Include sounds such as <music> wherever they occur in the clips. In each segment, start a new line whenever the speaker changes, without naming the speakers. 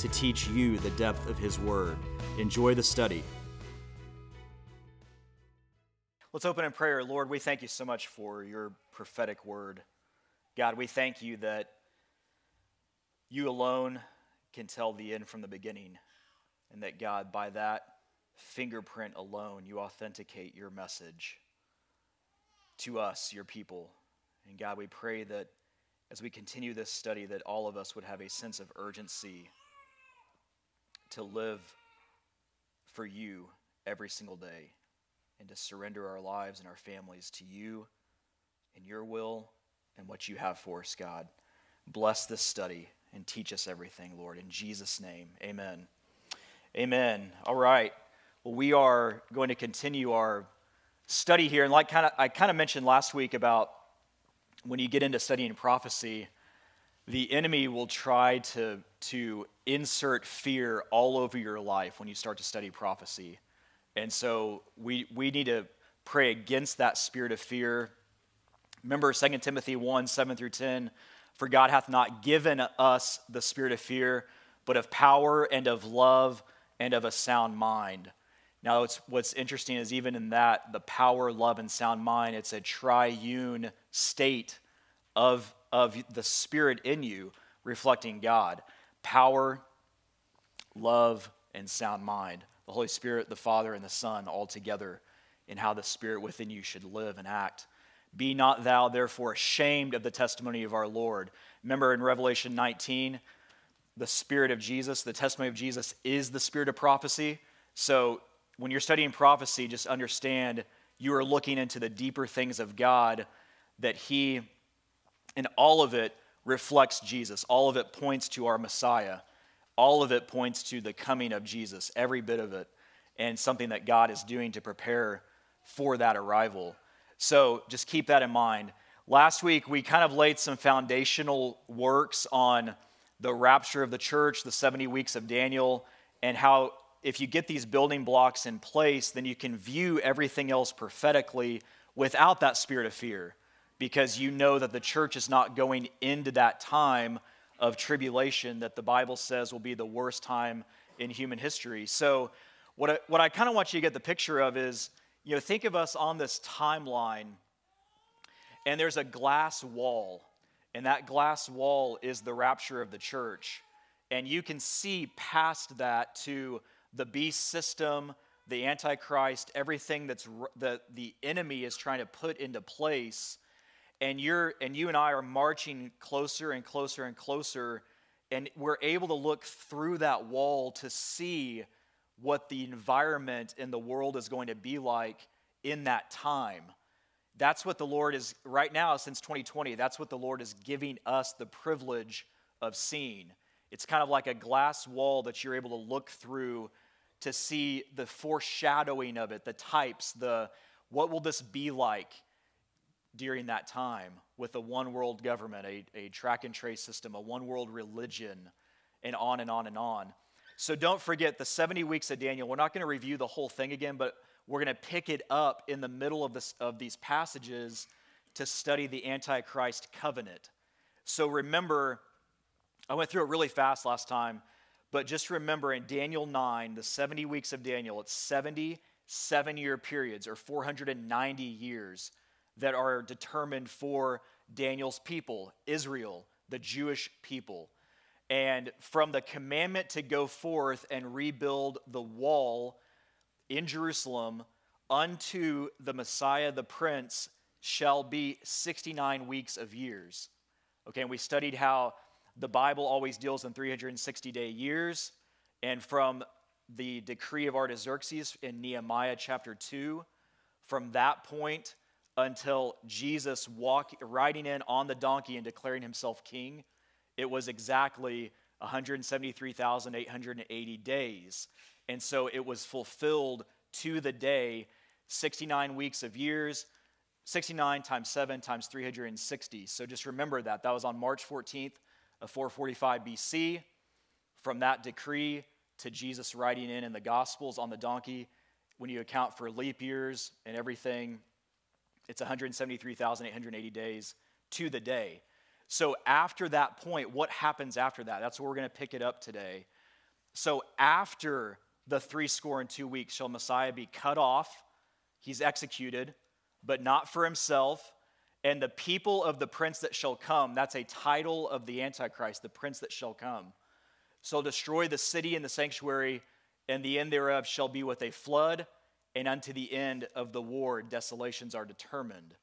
to teach you the depth of His Word. Enjoy the study. Let's open in prayer. Lord, we thank you so much for your prophetic word. God, we thank you that you alone can tell the end from the beginning, and that, God, by that fingerprint alone, you authenticate your message to us, your people. And God, we pray that as we continue this study, that all of us would have a sense of urgency to live for you every single day and to surrender our lives and our families to you and your will and what you have for us, God. Bless this study and teach us everything, Lord. In Jesus' name, amen. Amen. All right. Well, we are going to continue our study here. And like kind of I kind of mentioned last week about when you get into studying prophecy, the enemy will try to to insert fear all over your life when you start to study prophecy. And so we, we need to pray against that spirit of fear. Remember 2 Timothy 1 7 through 10 For God hath not given us the spirit of fear, but of power and of love and of a sound mind. Now, what's interesting is even in that, the power, love, and sound mind, it's a triune state of, of the spirit in you reflecting God power, love, and sound mind. The Holy Spirit, the Father, and the Son all together in how the Spirit within you should live and act. Be not thou therefore ashamed of the testimony of our Lord. Remember in Revelation 19, the Spirit of Jesus, the testimony of Jesus is the Spirit of prophecy. So when you're studying prophecy, just understand you are looking into the deeper things of God that He, in all of it, reflects Jesus. All of it points to our Messiah. All of it points to the coming of Jesus, every bit of it, and something that God is doing to prepare for that arrival. So just keep that in mind. Last week, we kind of laid some foundational works on the rapture of the church, the 70 weeks of Daniel, and how if you get these building blocks in place, then you can view everything else prophetically without that spirit of fear because you know that the church is not going into that time of tribulation that the Bible says will be the worst time in human history. So, what I, what I kind of want you to get the picture of is you know, think of us on this timeline, and there's a glass wall, and that glass wall is the rapture of the church. And you can see past that to the beast system, the antichrist, everything that's the, the enemy is trying to put into place and you're and you and I are marching closer and closer and closer and we're able to look through that wall to see what the environment in the world is going to be like in that time. That's what the Lord is right now since 2020. That's what the Lord is giving us the privilege of seeing. It's kind of like a glass wall that you're able to look through to see the foreshadowing of it, the types, the what will this be like? during that time with a one world government, a, a track and trace system, a one world religion, and on and on and on. So don't forget the 70 weeks of Daniel. We're not going to review the whole thing again, but we're going to pick it up in the middle of, this, of these passages to study the Antichrist covenant. So remember, I went through it really fast last time, but just remember in Daniel 9, the 70 weeks of Daniel, it's 70 seven year periods or 490 years that are determined for Daniel's people, Israel, the Jewish people. And from the commandment to go forth and rebuild the wall in Jerusalem unto the Messiah, the Prince, shall be 69 weeks of years. Okay, and we studied how the Bible always deals in 360 day years. And from the decree of Artaxerxes in Nehemiah chapter 2, from that point until Jesus walk, riding in on the donkey and declaring himself king, it was exactly 173,880 days. And so it was fulfilled to the day, 69 weeks of years, 69 times 7 times 360. So just remember that. That was on March 14th of 445 BC. From that decree to Jesus riding in in the Gospels on the donkey, when you account for leap years and everything, it's 173,880 days to the day. So after that point, what happens after that? That's where we're going to pick it up today. So after the three score and two weeks shall Messiah be cut off, he's executed, but not for himself. And the people of the prince that shall come, that's a title of the Antichrist, the prince that shall come, shall destroy the city and the sanctuary, and the end thereof shall be with a flood and unto the end of the war, desolations are determined.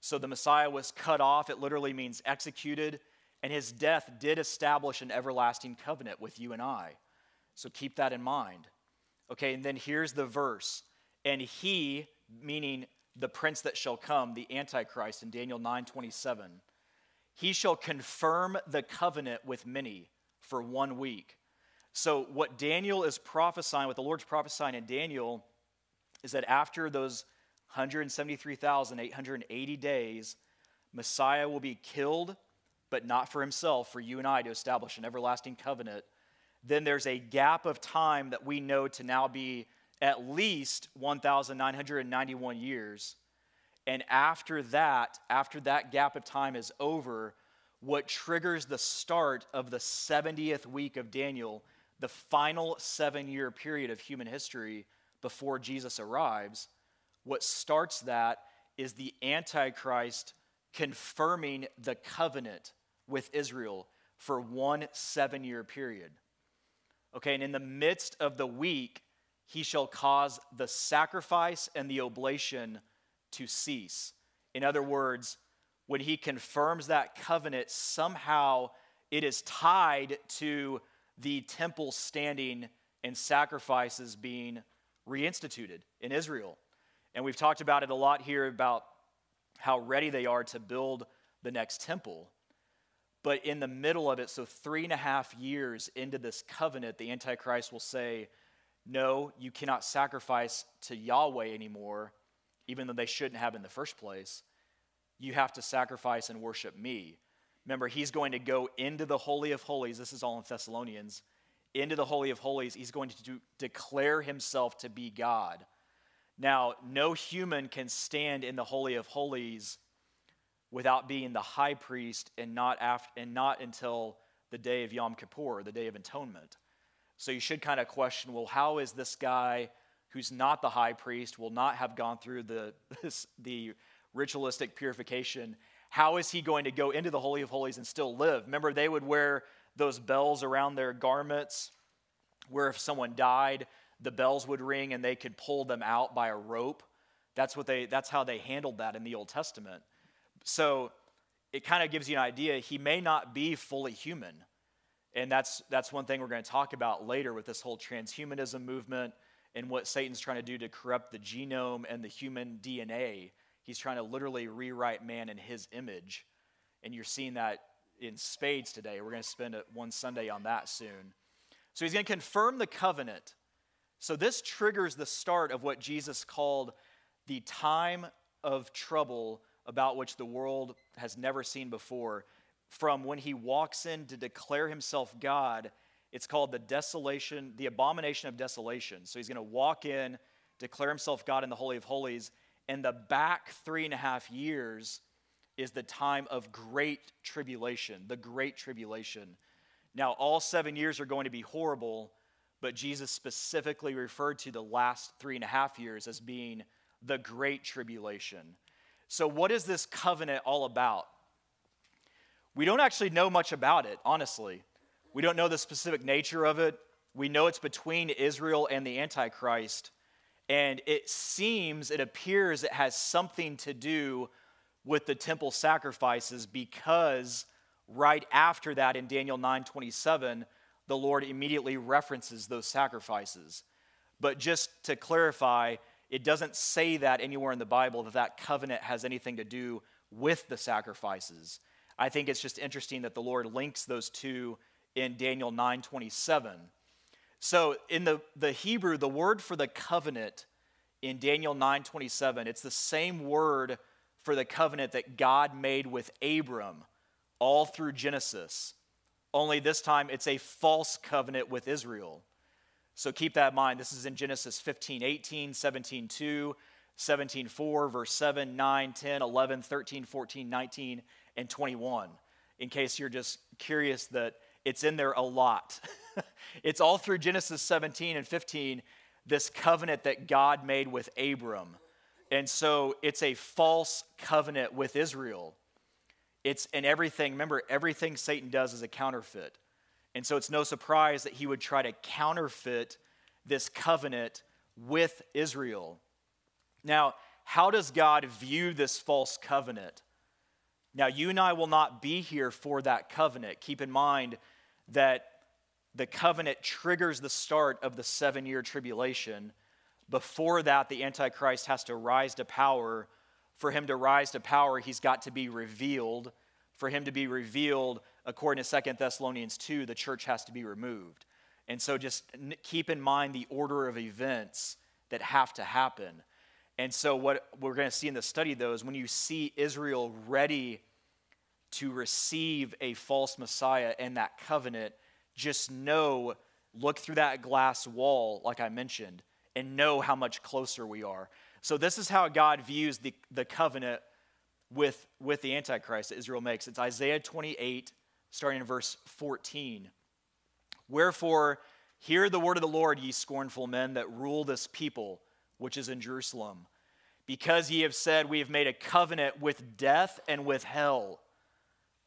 So the Messiah was cut off, it literally means executed, and his death did establish an everlasting covenant with you and I. So keep that in mind. Okay, and then here's the verse. And he, meaning the prince that shall come, the Antichrist, in Daniel 9 27, he shall confirm the covenant with many for one week. So, what Daniel is prophesying, what the Lord's prophesying in Daniel, is that after those 173,880 days, Messiah will be killed, but not for himself, for you and I to establish an everlasting covenant. Then there's a gap of time that we know to now be at least 1,991 years. And after that, after that gap of time is over, what triggers the start of the 70th week of Daniel, the final seven year period of human history, before Jesus arrives, what starts that is the Antichrist confirming the covenant with Israel for one seven year period. Okay, and in the midst of the week, he shall cause the sacrifice and the oblation to cease. In other words, when he confirms that covenant, somehow it is tied to the temple standing and sacrifices being reinstituted in Israel. And we've talked about it a lot here about how ready they are to build the next temple. But in the middle of it, so three and a half years into this covenant, the Antichrist will say, No, you cannot sacrifice to Yahweh anymore, even though they shouldn't have in the first place. You have to sacrifice and worship me. Remember, he's going to go into the Holy of Holies. This is all in Thessalonians into the Holy of Holies, he's going to do, declare himself to be God. Now, no human can stand in the Holy of Holies without being the high priest and not, after, and not until the day of Yom Kippur, the Day of Atonement. So you should kind of question well, how is this guy who's not the high priest, will not have gone through the, <laughs> this, the ritualistic purification? How is he going to go into the Holy of Holies and still live? Remember, they would wear those bells around their garments, where if someone died, the bells would ring and they could pull them out by a rope. That's, what they, that's how they handled that in the Old Testament. So it kind of gives you an idea. He may not be fully human. And that's, that's one thing we're going to talk about later with this whole transhumanism movement and what Satan's trying to do to corrupt the genome and the human DNA. He's trying to literally rewrite man in his image. And you're seeing that in spades today. We're going to spend one Sunday on that soon. So he's going to confirm the covenant. So this triggers the start of what Jesus called the time of trouble about which the world has never seen before. From when he walks in to declare himself God, it's called the desolation, the abomination of desolation. So he's going to walk in, declare himself God in the Holy of Holies, and the back three and a half years is the time of great tribulation, the great tribulation. Now, all seven years are going to be horrible, but Jesus specifically referred to the last three and a half years as being the great tribulation. So, what is this covenant all about? We don't actually know much about it, honestly. We don't know the specific nature of it. We know it's between Israel and the Antichrist. And it seems, it appears, it has something to do with the temple sacrifices because right after that in Daniel 9:27 the Lord immediately references those sacrifices. But just to clarify, it doesn't say that anywhere in the Bible that that covenant has anything to do with the sacrifices. I think it's just interesting that the Lord links those two in Daniel 9:27. So in the, the Hebrew, the word for the covenant in Daniel 9:27, it's the same word for the covenant that God made with Abram all through Genesis. Only this time it's a false covenant with Israel. So keep that in mind. This is in Genesis 15, 18, 17, 2, 17, 4, verse 7, 9, 10, 11, 13, 14, 19, and 21. In case you're just curious that it's in there a lot. <laughs> it's all through Genesis 17 and 15, this covenant that God made with Abram and so it's a false covenant with Israel. It's in everything, remember, everything Satan does is a counterfeit. And so it's no surprise that he would try to counterfeit this covenant with Israel. Now, how does God view this false covenant? Now, you and I will not be here for that covenant. Keep in mind that the covenant triggers the start of the seven year tribulation before that, the Antichrist has to rise to power. For him to rise to power, he's got to be revealed. For him to be revealed, according to Second Thessalonians 2, the church has to be removed. And so just keep in mind the order of events that have to happen. And so, what we're going to see in the study, though, is when you see Israel ready to receive a false Messiah and that covenant, just know, look through that glass wall, like I mentioned, and know how much closer we are. So, this is how God views the, the covenant with, with the Antichrist that Israel makes. It's Isaiah 28, starting in verse 14. Wherefore, hear the word of the Lord, ye scornful men that rule this people, which is in Jerusalem. Because ye have said, We have made a covenant with death and with hell.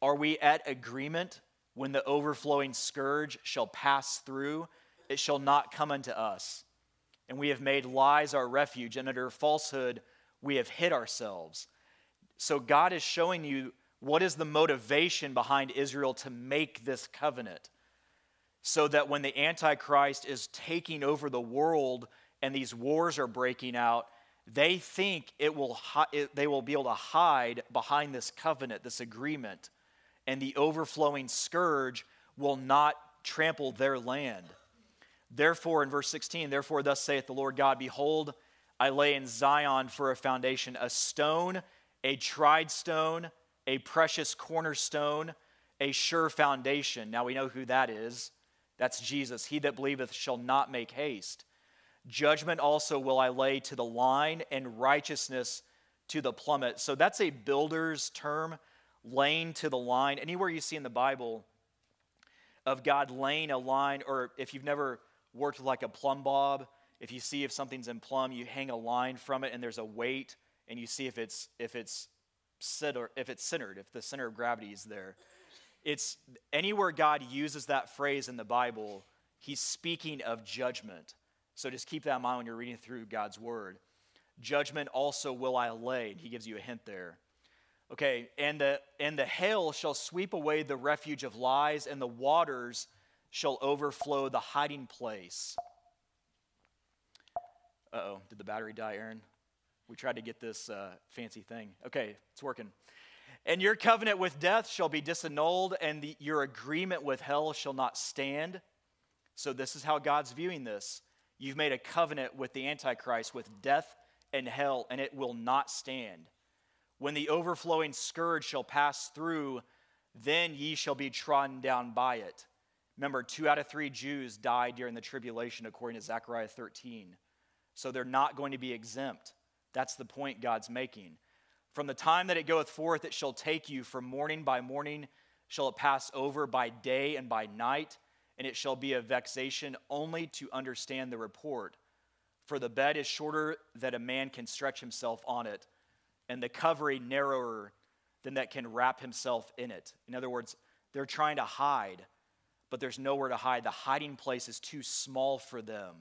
Are we at agreement when the overflowing scourge shall pass through? It shall not come unto us and we have made lies our refuge, and under falsehood we have hid ourselves. So God is showing you what is the motivation behind Israel to make this covenant so that when the Antichrist is taking over the world and these wars are breaking out, they think it will it, they will be able to hide behind this covenant, this agreement, and the overflowing scourge will not trample their land. Therefore, in verse 16, therefore, thus saith the Lord God, behold, I lay in Zion for a foundation a stone, a tried stone, a precious cornerstone, a sure foundation. Now we know who that is. That's Jesus. He that believeth shall not make haste. Judgment also will I lay to the line, and righteousness to the plummet. So that's a builder's term, laying to the line. Anywhere you see in the Bible of God laying a line, or if you've never worked like a plumb bob. If you see if something's in plumb, you hang a line from it and there's a weight and you see if it's if it's or if it's centered, if the center of gravity is there. It's anywhere God uses that phrase in the Bible, he's speaking of judgment. So just keep that in mind when you're reading through God's word. Judgment also will I lay. He gives you a hint there. Okay, and the and the hail shall sweep away the refuge of lies, and the waters shall overflow the hiding place. Uh oh, did the battery die, Aaron? We tried to get this uh, fancy thing. Okay, it's working. And your covenant with death shall be disannulled, and the, your agreement with hell shall not stand. So, this is how God's viewing this. You've made a covenant with the Antichrist, with death and hell, and it will not stand. When the overflowing scourge shall pass through, then ye shall be trodden down by it. Remember, two out of three Jews died during the tribulation, according to Zechariah 13. So they're not going to be exempt. That's the point God's making. From the time that it goeth forth, it shall take you, from morning by morning shall it pass over by day and by night, and it shall be a vexation only to understand the report. For the bed is shorter that a man can stretch himself on it, and the covering narrower than that can wrap himself in it. In other words, they're trying to hide but there's nowhere to hide. The hiding place is too small for them.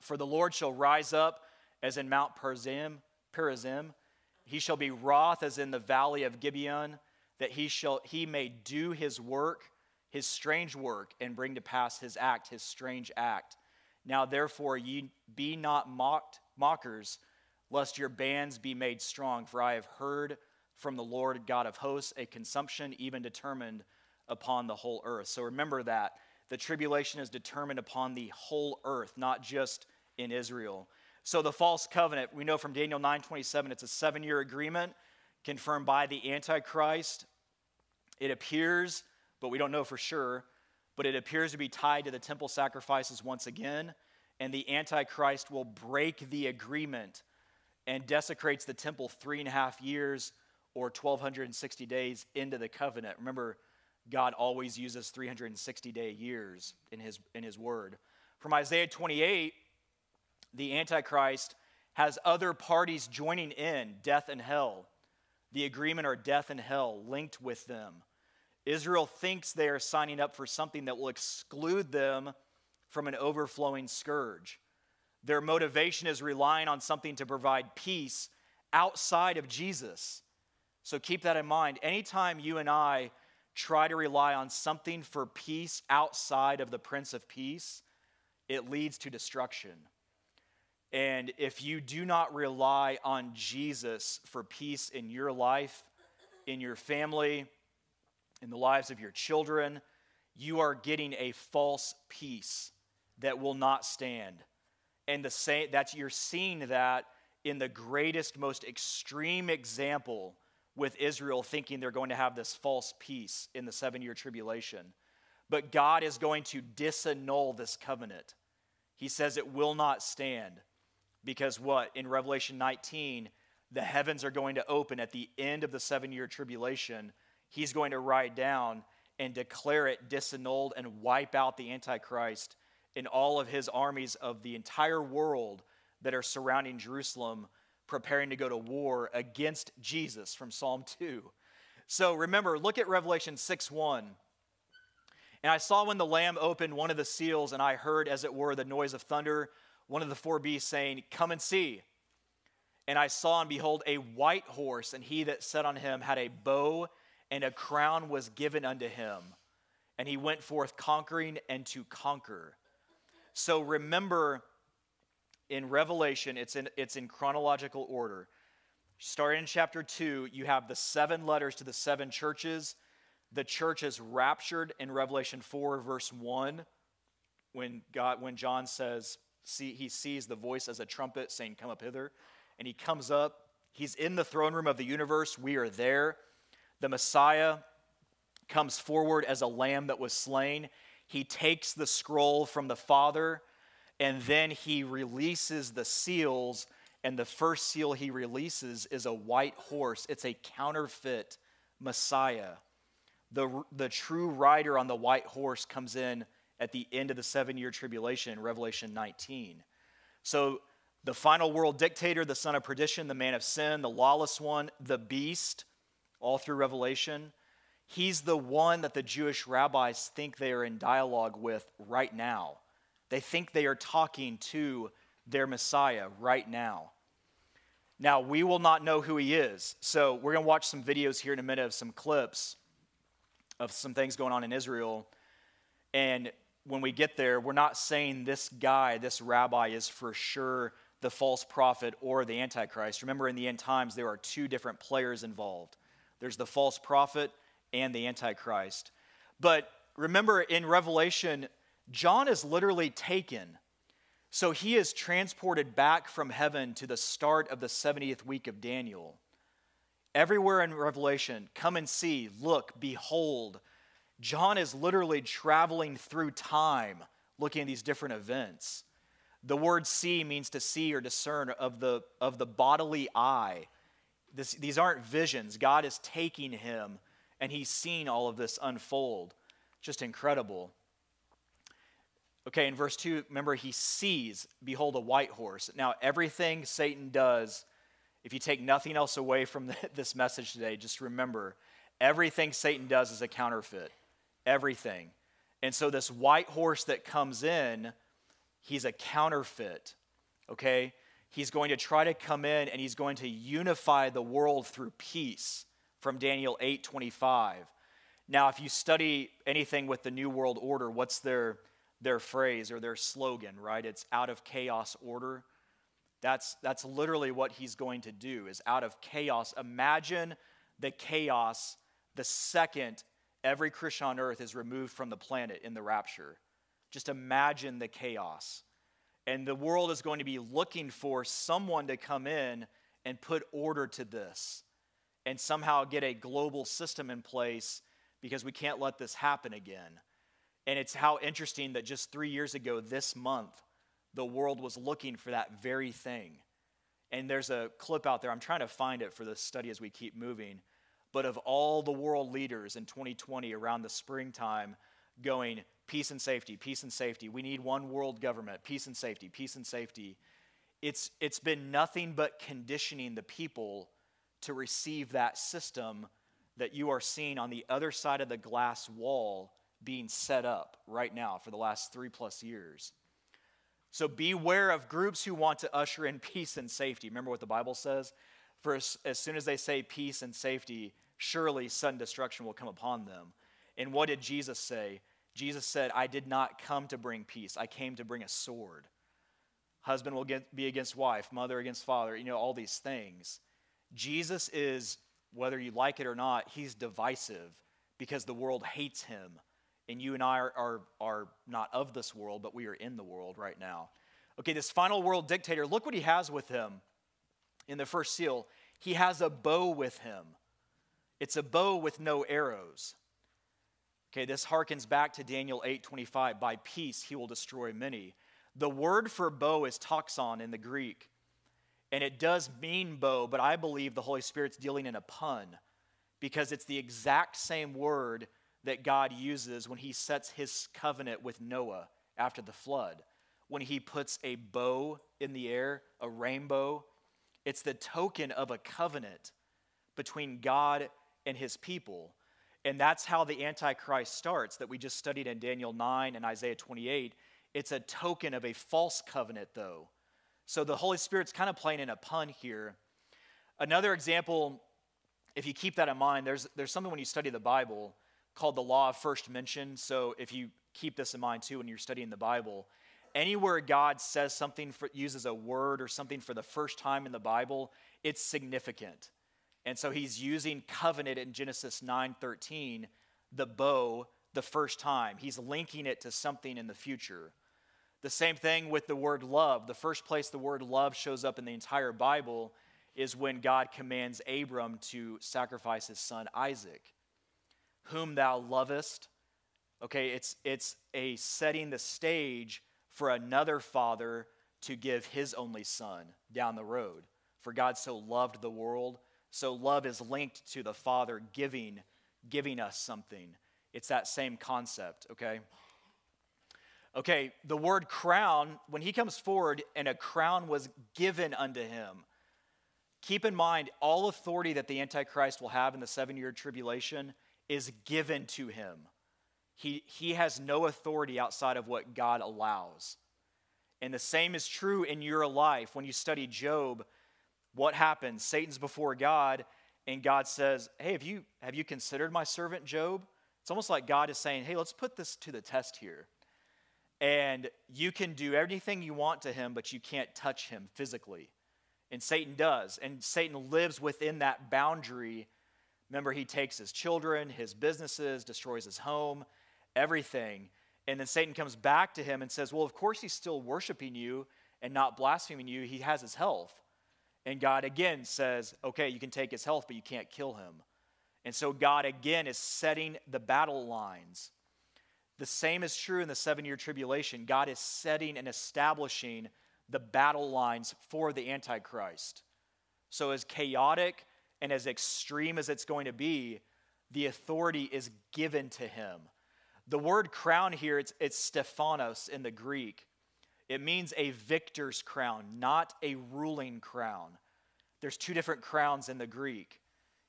For the Lord shall rise up as in Mount Perizim, Perizim. He shall be wroth as in the valley of Gibeon, that he shall he may do his work, his strange work, and bring to pass his act, his strange act. Now therefore ye be not mocked mockers, lest your bands be made strong, for I have heard from the Lord God of hosts a consumption even determined upon the whole earth. So remember that. The tribulation is determined upon the whole earth, not just in Israel. So the false covenant, we know from Daniel 9:27, it's a seven-year agreement confirmed by the Antichrist. It appears, but we don't know for sure, but it appears to be tied to the temple sacrifices once again, and the Antichrist will break the agreement and desecrates the temple three and a half years or 1260 days into the covenant. Remember, God always uses 360 day years in his, in his word. From Isaiah 28, the Antichrist has other parties joining in death and hell. The agreement are death and hell linked with them. Israel thinks they are signing up for something that will exclude them from an overflowing scourge. Their motivation is relying on something to provide peace outside of Jesus. So keep that in mind. Anytime you and I try to rely on something for peace outside of the Prince of Peace, it leads to destruction. And if you do not rely on Jesus for peace in your life, in your family, in the lives of your children, you are getting a false peace that will not stand. And the same, that's you're seeing that in the greatest, most extreme example with Israel thinking they're going to have this false peace in the seven year tribulation. But God is going to disannul this covenant. He says it will not stand because what? In Revelation 19, the heavens are going to open at the end of the seven year tribulation. He's going to write down and declare it disannulled and wipe out the Antichrist and all of his armies of the entire world that are surrounding Jerusalem preparing to go to war against Jesus from Psalm 2. So remember, look at Revelation 6 1. And I saw when the Lamb opened one of the seals, and I heard, as it were, the noise of thunder, one of the four beasts saying, Come and see. And I saw, and behold, a white horse, and he that sat on him had a bow, and a crown was given unto him. And he went forth conquering and to conquer. So remember, in Revelation, it's in, it's in chronological order. Starting in chapter 2, you have the seven letters to the seven churches. The church is raptured in Revelation 4, verse 1, when, God, when John says, see, he sees the voice as a trumpet saying, Come up hither. And he comes up. He's in the throne room of the universe. We are there. The Messiah comes forward as a lamb that was slain. He takes the scroll from the Father and then he releases the seals. And the first seal he releases is a white horse, it's a counterfeit Messiah. The, the true rider on the white horse comes in at the end of the seven year tribulation in Revelation 19. So, the final world dictator, the son of perdition, the man of sin, the lawless one, the beast, all through Revelation, he's the one that the Jewish rabbis think they are in dialogue with right now. They think they are talking to their Messiah right now. Now, we will not know who he is. So, we're going to watch some videos here in a minute of some clips of some things going on in Israel. And when we get there, we're not saying this guy, this rabbi, is for sure the false prophet or the Antichrist. Remember, in the end times, there are two different players involved there's the false prophet and the Antichrist. But remember, in Revelation John is literally taken. So he is transported back from heaven to the start of the 70th week of Daniel. Everywhere in Revelation, come and see, look, behold. John is literally traveling through time looking at these different events. The word see means to see or discern of the, of the bodily eye. This, these aren't visions. God is taking him and he's seen all of this unfold. Just incredible. Okay, in verse 2, remember he sees, behold, a white horse. Now, everything Satan does, if you take nothing else away from <laughs> this message today, just remember everything Satan does is a counterfeit. Everything. And so, this white horse that comes in, he's a counterfeit. Okay? He's going to try to come in and he's going to unify the world through peace from Daniel 8 25. Now, if you study anything with the New World Order, what's their their phrase or their slogan, right? It's out of chaos order. That's, that's literally what he's going to do is out of chaos. Imagine the chaos the second every Christian on earth is removed from the planet in the rapture. Just imagine the chaos. And the world is going to be looking for someone to come in and put order to this and somehow get a global system in place because we can't let this happen again. And it's how interesting that just three years ago this month, the world was looking for that very thing. And there's a clip out there, I'm trying to find it for the study as we keep moving, but of all the world leaders in 2020 around the springtime going, peace and safety, peace and safety, we need one world government, peace and safety, peace and safety. It's, it's been nothing but conditioning the people to receive that system that you are seeing on the other side of the glass wall being set up right now for the last three plus years. So beware of groups who want to usher in peace and safety. Remember what the Bible says? For as, as soon as they say peace and safety, surely sudden destruction will come upon them. And what did Jesus say? Jesus said, I did not come to bring peace, I came to bring a sword. Husband will get, be against wife, mother against father, you know, all these things. Jesus is, whether you like it or not, he's divisive because the world hates him and you and I are, are, are not of this world, but we are in the world right now. Okay, this final world dictator, look what he has with him in the first seal. He has a bow with him, it's a bow with no arrows. Okay, this harkens back to Daniel 8 25. By peace he will destroy many. The word for bow is toxon in the Greek, and it does mean bow, but I believe the Holy Spirit's dealing in a pun because it's the exact same word that God uses when he sets his covenant with Noah after the flood, when he puts a bow in the air, a rainbow. It's the token of a covenant between God and his people. And that's how the Antichrist starts, that we just studied in Daniel 9 and Isaiah 28. It's a token of a false covenant, though. So the Holy Spirit's kind of playing in a pun here. Another example, if you keep that in mind, there's, there's something when you study the Bible called the law of first mention. So if you keep this in mind too when you're studying the Bible, anywhere God says something, for, uses a word or something for the first time in the Bible, it's significant. And so he's using covenant in Genesis 9:13, the bow, the first time. He's linking it to something in the future. The same thing with the word love. The first place the word love shows up in the entire Bible is when God commands Abram to sacrifice his son Isaac whom thou lovest. Okay, it's, it's a setting the stage for another father to give his only son down the road. For God so loved the world. So love is linked to the Father giving, giving us something. It's that same concept, okay? Okay, the word crown, when he comes forward and a crown was given unto him, keep in mind all authority that the Antichrist will have in the seven year tribulation is given to him. He, he has no authority outside of what God allows. And the same is true in your life. When you study Job, what happens? Satan's before God, and God says, Hey, have you, have you considered my servant Job? It's almost like God is saying, Hey, let's put this to the test here. And you can do everything you want to him, but you can't touch him physically. And Satan does. And Satan lives within that boundary Remember, he takes his children, his businesses, destroys his home, everything. And then Satan comes back to him and says, Well, of course he's still worshiping you and not blaspheming you. He has his health. And God again says, Okay, you can take his health, but you can't kill him. And so God again is setting the battle lines. The same is true in the seven year tribulation. God is setting and establishing the battle lines for the Antichrist. So, as chaotic and as extreme as it's going to be, the authority is given to him. The word crown here, it's, it's Stephanos in the Greek. It means a victor's crown, not a ruling crown. There's two different crowns in the Greek.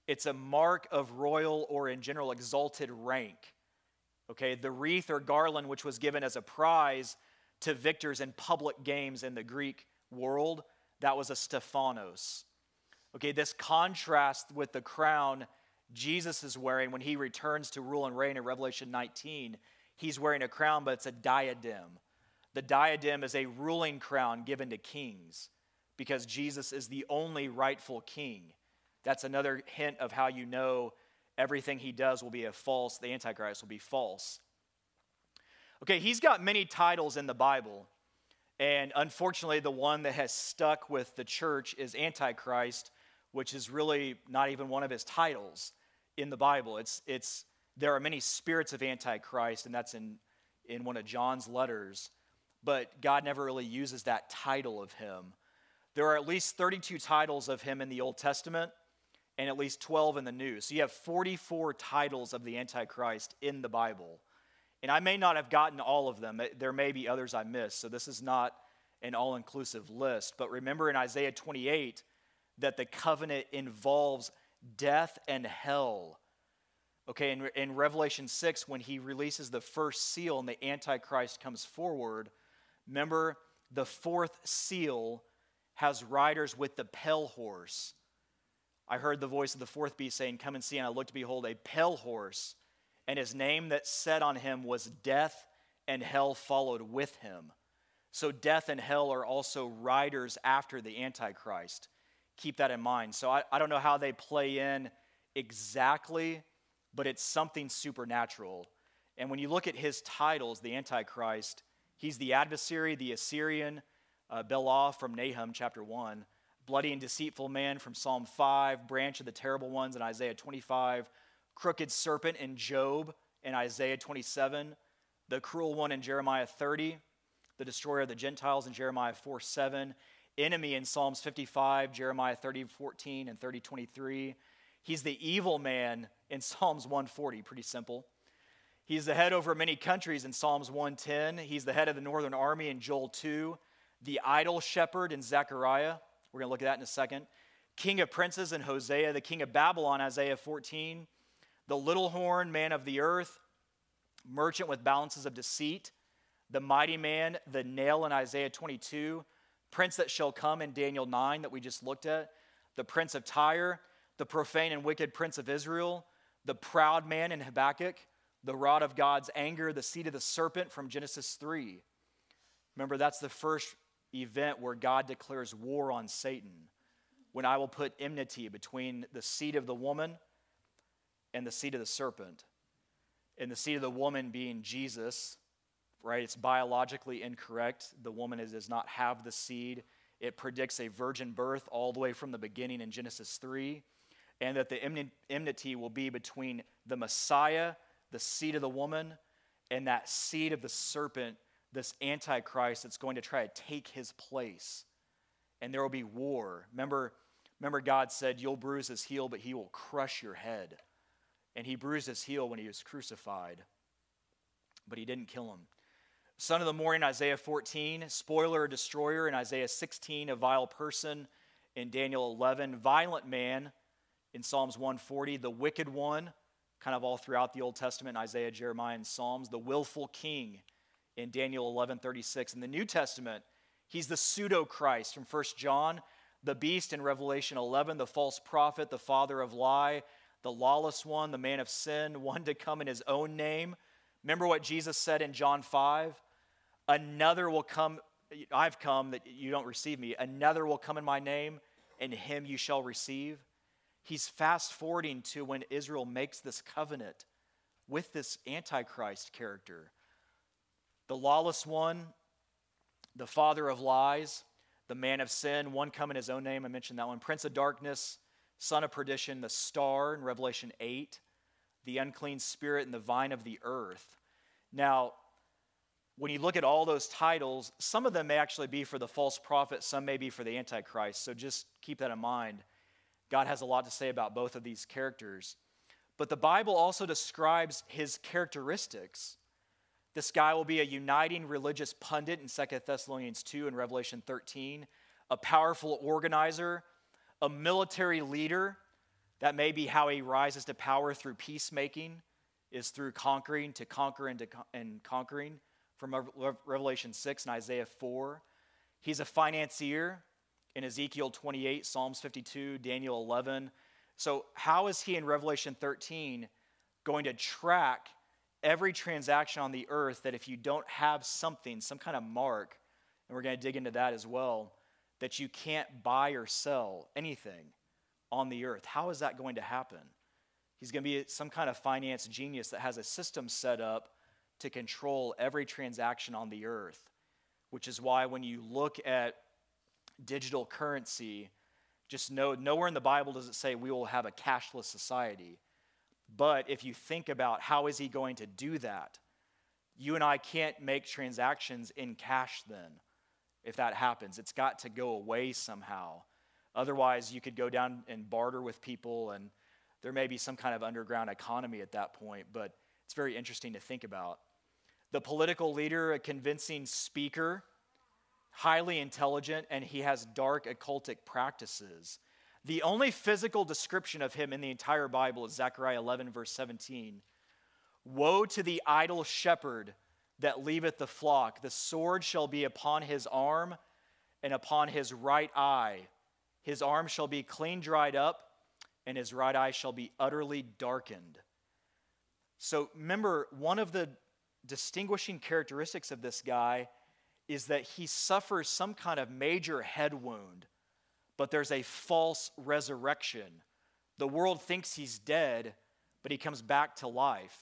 It's a mark of royal or, in general, exalted rank. Okay, the wreath or garland, which was given as a prize to victors in public games in the Greek world, that was a Stephanos. Okay, this contrast with the crown Jesus is wearing when he returns to rule and reign in Revelation 19, he's wearing a crown, but it's a diadem. The diadem is a ruling crown given to kings because Jesus is the only rightful king. That's another hint of how you know everything he does will be a false, the Antichrist will be false. Okay, he's got many titles in the Bible. And unfortunately, the one that has stuck with the church is Antichrist which is really not even one of his titles in the Bible. It's, it's, there are many spirits of Antichrist, and that's in, in one of John's letters, but God never really uses that title of him. There are at least 32 titles of him in the Old Testament and at least 12 in the New. So you have 44 titles of the Antichrist in the Bible. And I may not have gotten all of them, there may be others I missed. So this is not an all inclusive list. But remember in Isaiah 28, that the covenant involves death and hell. Okay, in, in Revelation 6, when he releases the first seal and the Antichrist comes forward, remember the fourth seal has riders with the pale horse. I heard the voice of the fourth beast saying, Come and see. And I looked, behold, a pale horse, and his name that set on him was Death, and hell followed with him. So death and hell are also riders after the Antichrist keep that in mind. So I, I don't know how they play in exactly, but it's something supernatural. And when you look at his titles, the Antichrist, he's the adversary, the Assyrian, uh, Belial from Nahum chapter 1, bloody and deceitful man from Psalm 5, branch of the terrible ones in Isaiah 25, crooked serpent in Job in Isaiah 27, the cruel one in Jeremiah 30, the destroyer of the Gentiles in Jeremiah 4 7, enemy in Psalms 55, Jeremiah 30, 14, and 30, 23. He's the evil man in Psalms 140, pretty simple. He's the head over many countries in Psalms 110. He's the head of the northern army in Joel 2, the idol shepherd in Zechariah. We're going to look at that in a second. King of princes in Hosea, the king of Babylon, Isaiah 14, the little horn, man of the earth, merchant with balances of deceit, the mighty man, the nail in Isaiah 22, prince that shall come in Daniel 9 that we just looked at, the prince of Tyre, the profane and wicked prince of Israel, the proud man in Habakkuk, the rod of God's anger, the seed of the serpent from Genesis 3. Remember, that's the first event where God declares war on Satan when I will put enmity between the seed of the woman and the seed of the serpent. And the seed of the woman being Jesus, right? It's biologically incorrect. The woman is, does not have the seed. It predicts a virgin birth all the way from the beginning in Genesis 3, and that the enmity will be between the Messiah, the seed of the woman, and that seed of the serpent, this Antichrist that's going to try to take his place. And there will be war. Remember, remember God said, You'll bruise his heel, but he will crush your head. And he bruised his heel when he was crucified, but he didn't kill him. Son of the morning, Isaiah 14. Spoiler, destroyer in Isaiah 16. A vile person in Daniel 11. Violent man in Psalms 140. The wicked one, kind of all throughout the Old Testament, Isaiah, Jeremiah, and Psalms. The willful king in Daniel 11 36. In the New Testament, he's the pseudo Christ from 1 John, the beast in Revelation 11, the false prophet, the father of lie, the lawless one, the man of sin, <laughs> one to come in his own name Remember what Jesus said in John 5? Another will come, I've come that you don't receive me. Another will come in my name, and him you shall receive. He's fast forwarding to when Israel makes this covenant with this Antichrist character. The lawless one, the father of lies, the man of sin, one come in his own name. I mentioned that one. Prince of darkness, son of perdition, the star in Revelation 8 the unclean spirit, and the vine of the earth. Now, when you look at all those titles, some of them may actually be for the false prophet, some may be for the Antichrist. So just keep that in mind. God has a lot to say about both of these characters. But the Bible also describes his characteristics. This guy will be a uniting religious pundit in Second Thessalonians 2 and Revelation 13, a powerful organizer, a military leader, that may be how he rises to power through peacemaking, is through conquering to conquer and, to con- and conquering from Revelation 6 and Isaiah 4. He's a financier in Ezekiel 28, Psalms 52, Daniel 11. So, how is he in Revelation 13 going to track every transaction on the earth that if you don't have something, some kind of mark, and we're going to dig into that as well, that you can't buy or sell anything? on the earth. How is that going to happen? He's going to be some kind of finance genius that has a system set up to control every transaction on the earth, which is why when you look at digital currency, just know nowhere in the Bible does it say we will have a cashless society. But if you think about how is he going to do that? You and I can't make transactions in cash then if that happens. It's got to go away somehow. Otherwise, you could go down and barter with people, and there may be some kind of underground economy at that point, but it's very interesting to think about. The political leader, a convincing speaker, highly intelligent, and he has dark occultic practices. The only physical description of him in the entire Bible is Zechariah 11, verse 17. Woe to the idle shepherd that leaveth the flock. The sword shall be upon his arm and upon his right eye, his arm shall be clean dried up, and his right eye shall be utterly darkened. So remember, one of the distinguishing characteristics of this guy is that he suffers some kind of major head wound, but there's a false resurrection. The world thinks he's dead, but he comes back to life.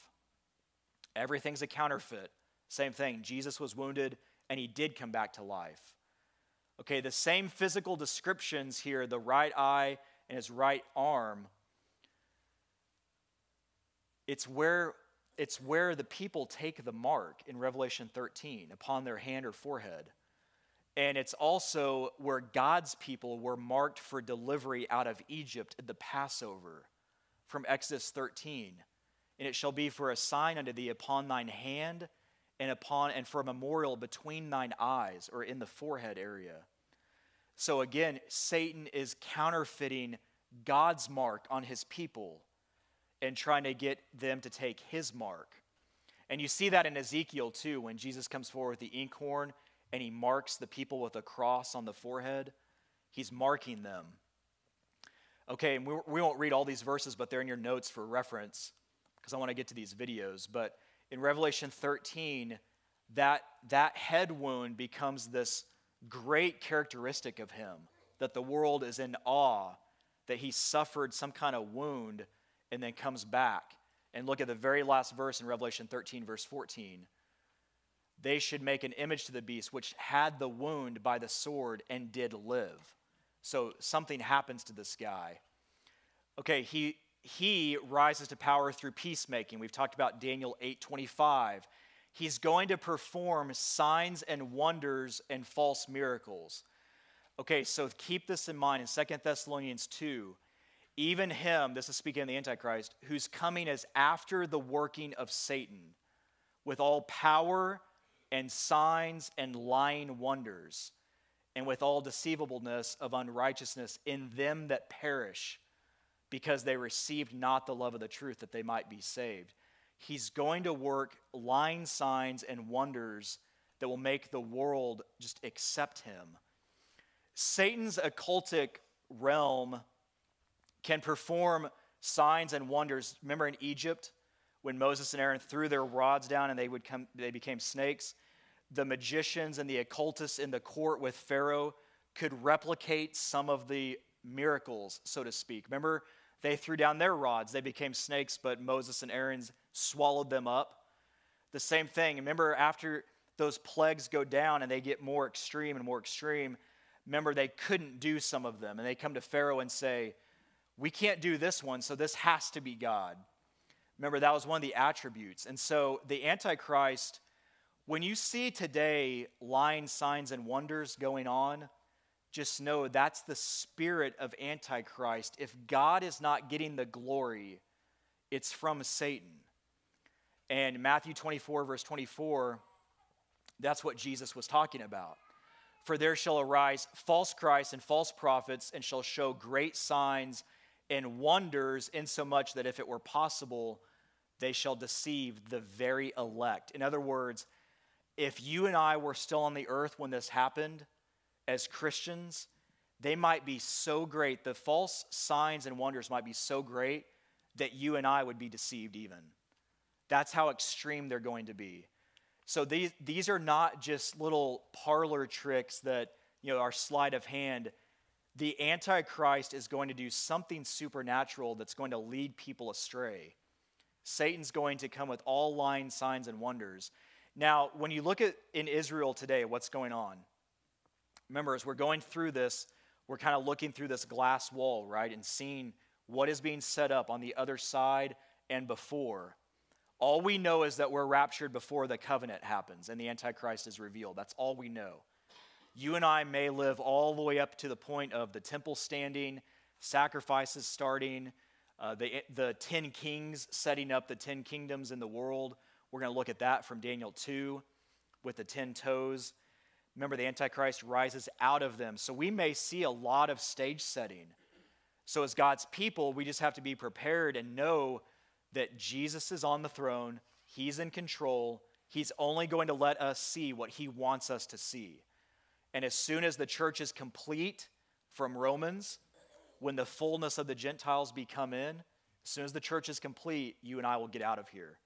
Everything's a counterfeit. Same thing. Jesus was wounded and he did come back to life. Okay, the same physical descriptions here the right eye and his right arm. It's where, it's where the people take the mark in Revelation 13 upon their hand or forehead. And it's also where God's people were marked for delivery out of Egypt at the Passover from Exodus 13. And it shall be for a sign unto thee upon thine hand and upon and for a memorial between thine eyes or in the forehead area. So again, Satan is counterfeiting God's mark on his people and trying to get them to take his mark. And you see that in Ezekiel too, when Jesus comes forward with the inkhorn and he marks the people with a cross on the forehead. He's marking them. Okay, and we, we won't read all these verses, but they're in your notes for reference because I want to get to these videos. But in Revelation 13, that, that head wound becomes this great characteristic of him that the world is in awe that he suffered some kind of wound and then comes back. And look at the very last verse in Revelation 13, verse 14. They should make an image to the beast which had the wound by the sword and did live. So something happens to this guy. Okay, he he rises to power through peacemaking. We've talked about Daniel 8:25 He's going to perform signs and wonders and false miracles. Okay, so keep this in mind in Second Thessalonians 2. Even him, this is speaking of the Antichrist, whose coming is after the working of Satan with all power and signs and lying wonders, and with all deceivableness of unrighteousness in them that perish, because they received not the love of the truth that they might be saved. He's going to work line signs and wonders that will make the world just accept him. Satan's occultic realm can perform signs and wonders. Remember in Egypt when Moses and Aaron threw their rods down and they would come they became snakes? The magicians and the occultists in the court with Pharaoh could replicate some of the miracles, so to speak. Remember, they threw down their rods, they became snakes, but Moses and Aaron's swallowed them up. The same thing. Remember, after those plagues go down and they get more extreme and more extreme, remember, they couldn't do some of them. And they come to Pharaoh and say, We can't do this one, so this has to be God. Remember, that was one of the attributes. And so the Antichrist, when you see today lying signs and wonders going on, just know that's the spirit of Antichrist. If God is not getting the glory, it's from Satan. And Matthew 24, verse 24, that's what Jesus was talking about. For there shall arise false Christs and false prophets, and shall show great signs and wonders, insomuch that if it were possible, they shall deceive the very elect. In other words, if you and I were still on the earth when this happened as Christians, they might be so great, the false signs and wonders might be so great that you and I would be deceived even. That's how extreme they're going to be. So these, these are not just little parlor tricks that, you know, are sleight of hand. The Antichrist is going to do something supernatural that's going to lead people astray. Satan's going to come with all lying signs and wonders. Now, when you look at in Israel today, what's going on? Remember, as we're going through this, we're kind of looking through this glass wall, right, and seeing what is being set up on the other side and before. All we know is that we're raptured before the covenant happens and the Antichrist is revealed. That's all we know. You and I may live all the way up to the point of the temple standing, sacrifices starting, uh, the, the 10 kings setting up the 10 kingdoms in the world. We're going to look at that from Daniel 2 with the 10 toes. Remember, the Antichrist rises out of them. So we may see a lot of stage setting. So, as God's people, we just have to be prepared and know that Jesus is on the throne, he's in control, he's only going to let us see what he wants us to see. And as soon as the church is complete from Romans, when the fullness of the Gentiles be come in, as soon as the church is complete, you and I will get out of here.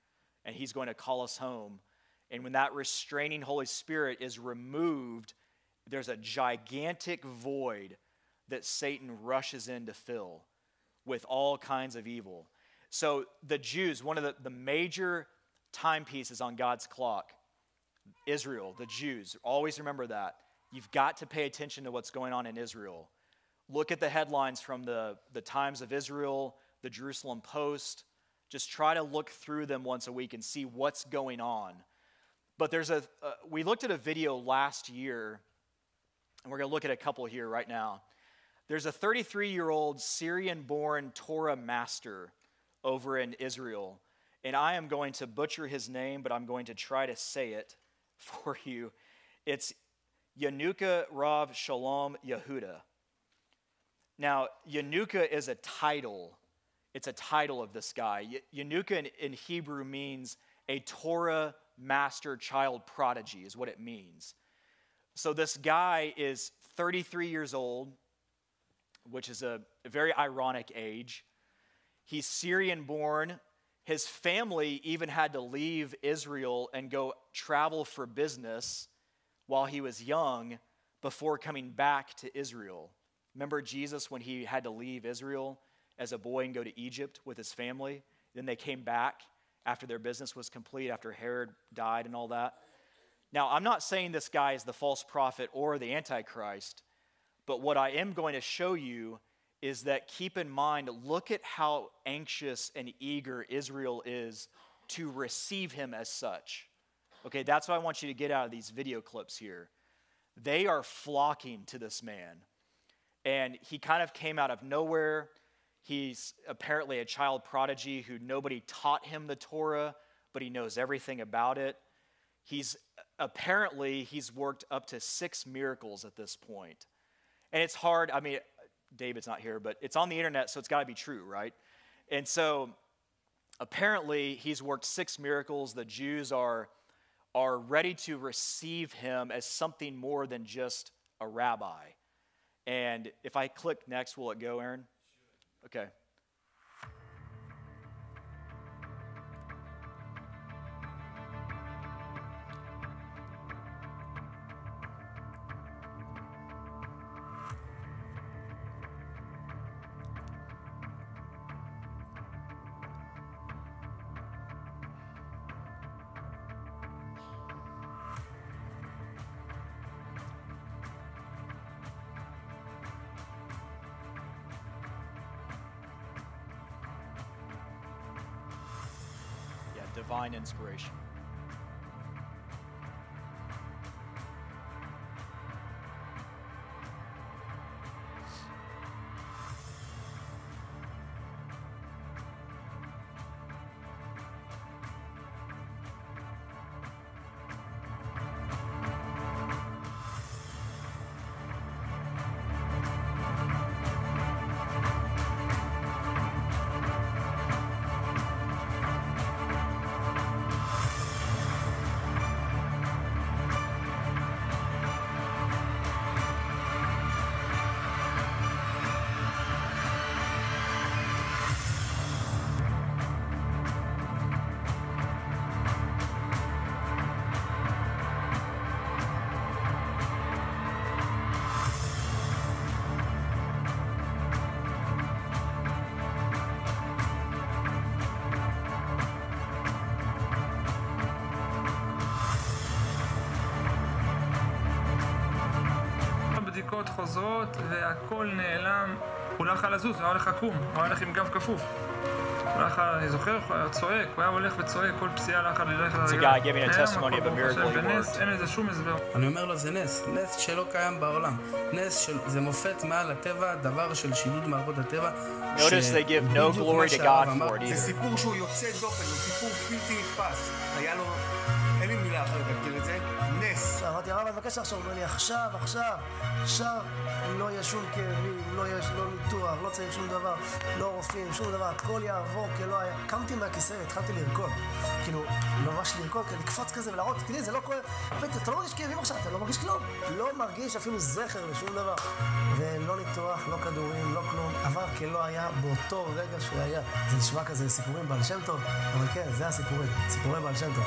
And he's going to call us home. And when that restraining Holy Spirit is removed, there's a gigantic void that Satan rushes in to fill with all kinds of evil. So the Jews, one of the, the major timepieces on God's clock, Israel, the Jews, always remember that. You've got to pay attention to what's going on in Israel. Look at the headlines from the, the Times of Israel, the Jerusalem Post. Just try to look through them once a week and see what's going on. But there's a, uh, we looked at a video last year, and we're going to look at a couple here right now. There's a 33 year old Syrian born Torah master over in Israel. And I am going to butcher his name, but I'm going to try to say it <laughs> for you. It's Yanuka Rav Shalom Yehuda. Now, Yanuka is a title. It's a title of this guy. Yanuka in, in Hebrew means a Torah master child prodigy, is what it means. So this guy is 33 years old, which is a very ironic age. He's Syrian born. His family even had to leave Israel and go travel for business while he was young before coming back to Israel. Remember Jesus when he had to leave Israel as a boy and go to Egypt with his family? Then they came back after their business was complete, after Herod died and all that. Now, I'm not saying this guy is the false prophet or the Antichrist, but what I am going to show you is that keep in mind, look at how anxious and eager Israel is to receive him as such. Okay, that's what I want you to get out of these video clips here. They are flocking to this man. And he kind of came out of nowhere. He's apparently a child prodigy who nobody taught him the Torah, but he knows everything about it. He's apparently he's worked up to 6 miracles at this point. And it's hard, I mean, David's not here, but it's on the internet, so it's got to be true, right? And so apparently he's worked six miracles. The Jews are, are ready to receive him as something more than just a rabbi. And if I click next, will it go, Aaron? Okay. divine inspiration. חוזרות והכל נעלם, הוא לא יכל לזוז, הוא היה הולך עקום, הוא היה הולך עם גב כפוף. הוא היה יכול, אני זוכר, הוא היה צועק, הוא היה הולך וצועק, כל פסיעה לא יכול ללכת לרגל. בנס אין לזה שום הסבר. אני אומר לו, זה נס, נס שלא קיים בעולם. נס של, זה מופת מעל הטבע, דבר של שילוד מערכות הטבע. Notice they give no glory to God for it either. זה סיפור שהוא יוצא דופן, הוא סיפור בלתי נתפס. היה לו מבקש עכשיו? הוא אומר לי, עכשיו, עכשיו, עכשיו לא יהיה שום כאבים, לא יהיה לא ניתוח, לא צריך שום דבר, לא רופאים, שום דבר, הכל יעבור כלא היה. קמתי מהכיסא והתחלתי לרקוד. כאילו, ממש לרקוד, כאילו, לקפוץ כזה ולהראות, תראי, זה לא כואב. באמת, אתה לא מרגיש כאבים עכשיו, אתה לא מרגיש כלום. לא מרגיש אפילו זכר לשום דבר. ולא ניתוח, לא כדורים, לא כלום. עבר כלא היה באותו רגע שהיה. זה נשמע כזה סיפורים בעל שם טוב, אבל כן, זה הסיפורים, סיפורי בעל שם טוב.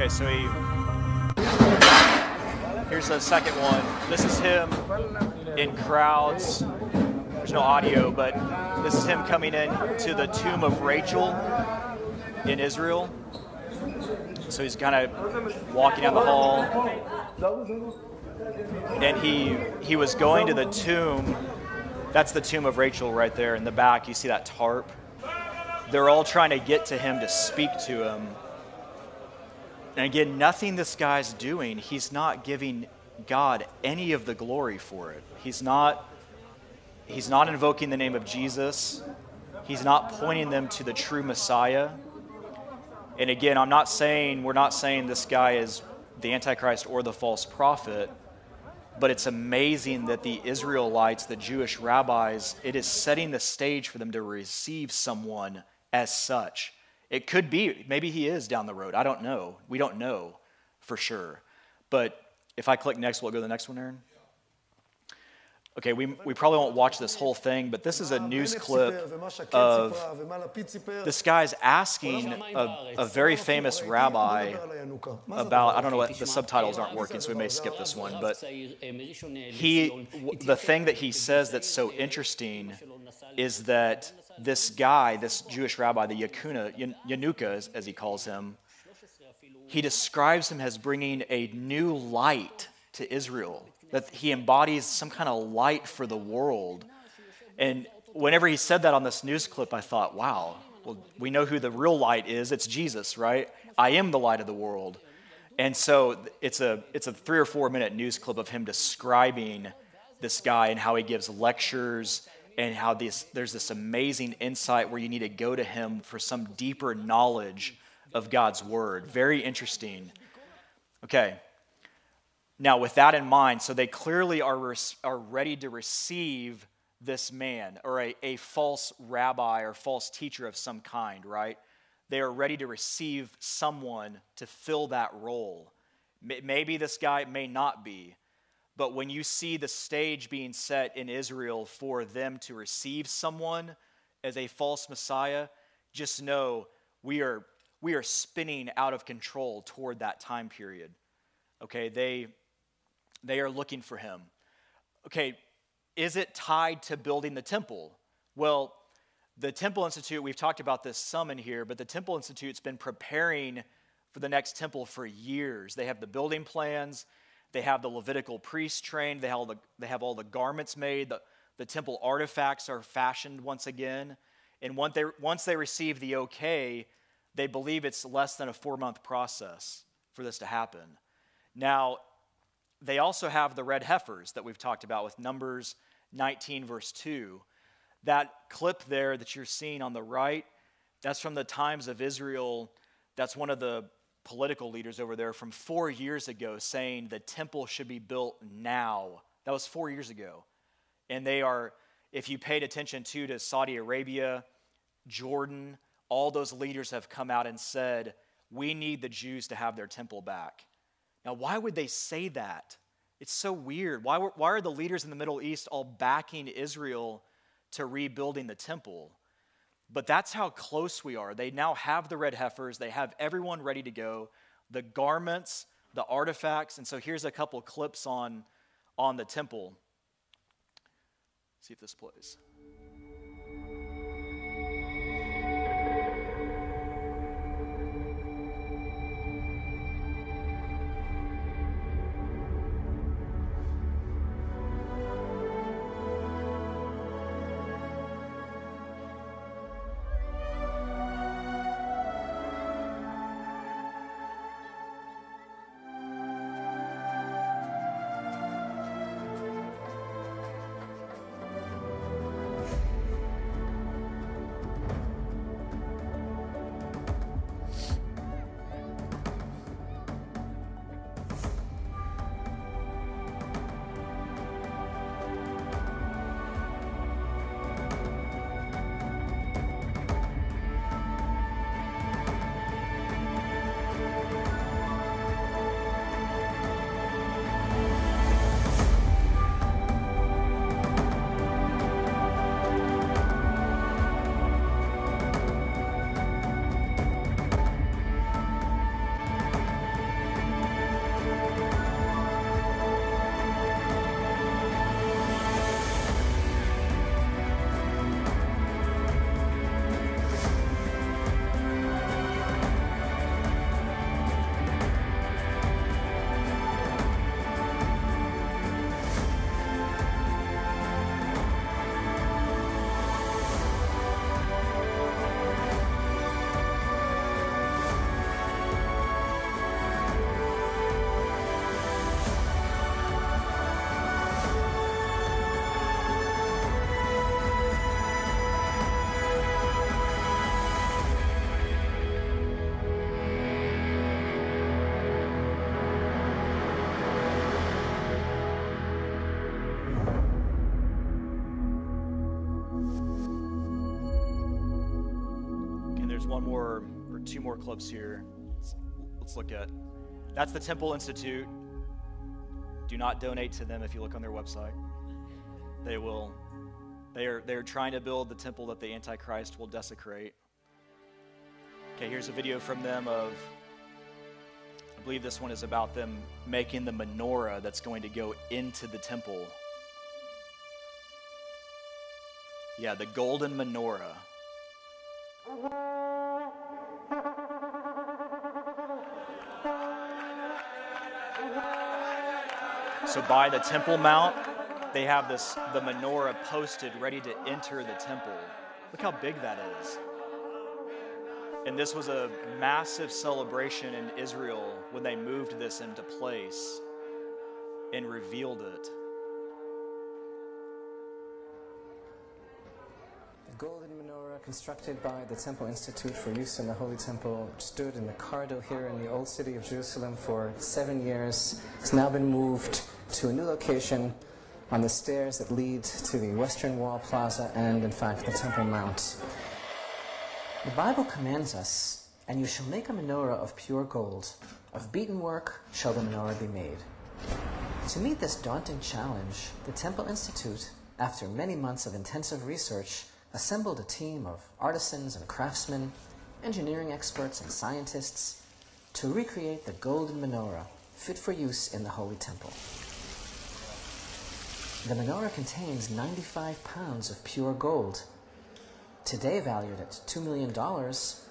Okay, so he... Here's the second one. This is him in crowds. There's no audio, but this is him coming in to the tomb of Rachel in Israel. So he's kind of walking down the hall. And he he was going to the tomb. That's the tomb of Rachel right there in the back. You see that tarp. They're all trying to get to him to speak to him and again, nothing this guy's doing, he's not giving God any of the glory for it. He's not he's not invoking the name of Jesus. He's not pointing them to the true Messiah. And again, I'm not saying we're not saying this guy is the antichrist or the false prophet, but it's amazing that the Israelites, the Jewish rabbis, it is setting the stage for them to receive someone as such. It could be, maybe he is down the road. I don't know. We don't know for sure. But if I click next, we will go to the next one, Aaron? Okay, we, we probably won't watch this whole thing, but this is a news clip of this guy's asking a, a very famous rabbi about, I don't know what the subtitles aren't working, so we may skip this one, but he, the thing that he says that's so interesting is that this guy, this Jewish rabbi, the Yakuna, Yanuka, as, as he calls him, he describes him as bringing a new light to Israel, that he embodies some kind of light for the world. And whenever he said that on this news clip, I thought, wow, well, we know who the real light is. It's Jesus, right? I am the light of the world. And so it's a, it's a three or four minute news clip of him describing this guy and how he gives lectures and how this, there's this amazing insight where you need to go to him for some deeper knowledge of God's word. Very interesting. Okay. Now, with that in mind, so they clearly are, are ready to receive this man or a, a false rabbi or false teacher of some kind, right? They are ready to receive someone to fill that role. Maybe this guy may not be. But when you see the stage being set in Israel for them to receive someone as a false Messiah, just know we are, we are spinning out of control toward that time period. Okay, they, they are looking for him. Okay, is it tied to building the temple? Well, the Temple Institute, we've talked about this some in here, but the Temple Institute's been preparing for the next temple for years. They have the building plans, they have the Levitical priests trained. They have, the, they have all the garments made. The, the temple artifacts are fashioned once again. And once they, once they receive the okay, they believe it's less than a four month process for this to happen. Now, they also have the red heifers that we've talked about with Numbers 19, verse 2. That clip there that you're seeing on the right, that's from the times of Israel. That's one of the political leaders over there from four years ago saying the temple should be built now. That was four years ago. And they are, if you paid attention to, to Saudi Arabia, Jordan, all those leaders have come out and said, we need the Jews to have their temple back. Now, why would they say that? It's so weird. Why, why are the leaders in the Middle East all backing Israel to rebuilding the temple? But that's how close we are. They now have the red heifers, they have everyone ready to go, the garments, the artifacts. And so here's a couple clips on, on the temple. see if this plays. there's one more or two more clubs here. Let's, let's look at. That's the Temple Institute. Do not donate to them if you look on their website. They will. They are they are trying to build the temple that the Antichrist will desecrate. Okay, here's a video from them of. I believe this one is about them making the menorah that's going to go into the temple. Yeah, the golden menorah. So by the Temple Mount, they have this the menorah posted ready to enter the temple. Look how big that is. And this was a massive celebration in Israel when they moved this into place and revealed it.
The golden constructed by the Temple Institute for use in the Holy Temple, stood in the corridor here in the old city of Jerusalem for seven years. It's now been moved to a new location on the stairs that lead to the Western Wall Plaza and, in fact, the Temple Mount. The Bible commands us, and you shall make a menorah of pure gold. Of beaten work shall the menorah be made. To meet this daunting challenge, the Temple Institute, after many months of intensive research, assembled a team of artisans and craftsmen, engineering experts and scientists to recreate the golden menorah fit for use in the Holy Temple. The menorah contains 95 pounds of pure gold. Today valued at $2 million,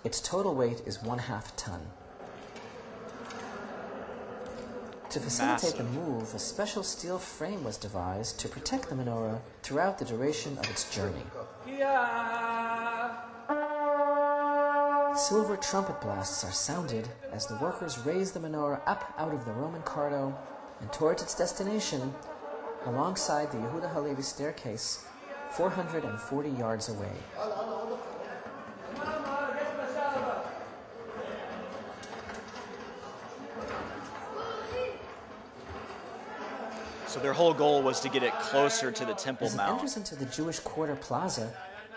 its total weight is one half ton. To facilitate massive. the move, a special steel frame was devised to protect the menorah throughout the duration of its journey. Silver trumpet blasts are sounded as the workers raise the menorah up out of the Roman cardo and towards its destination alongside the Yehuda Halevi staircase 440 yards away.
So their whole goal was to get it closer to the Temple As Mount. As it
enters into the Jewish Quarter Plaza,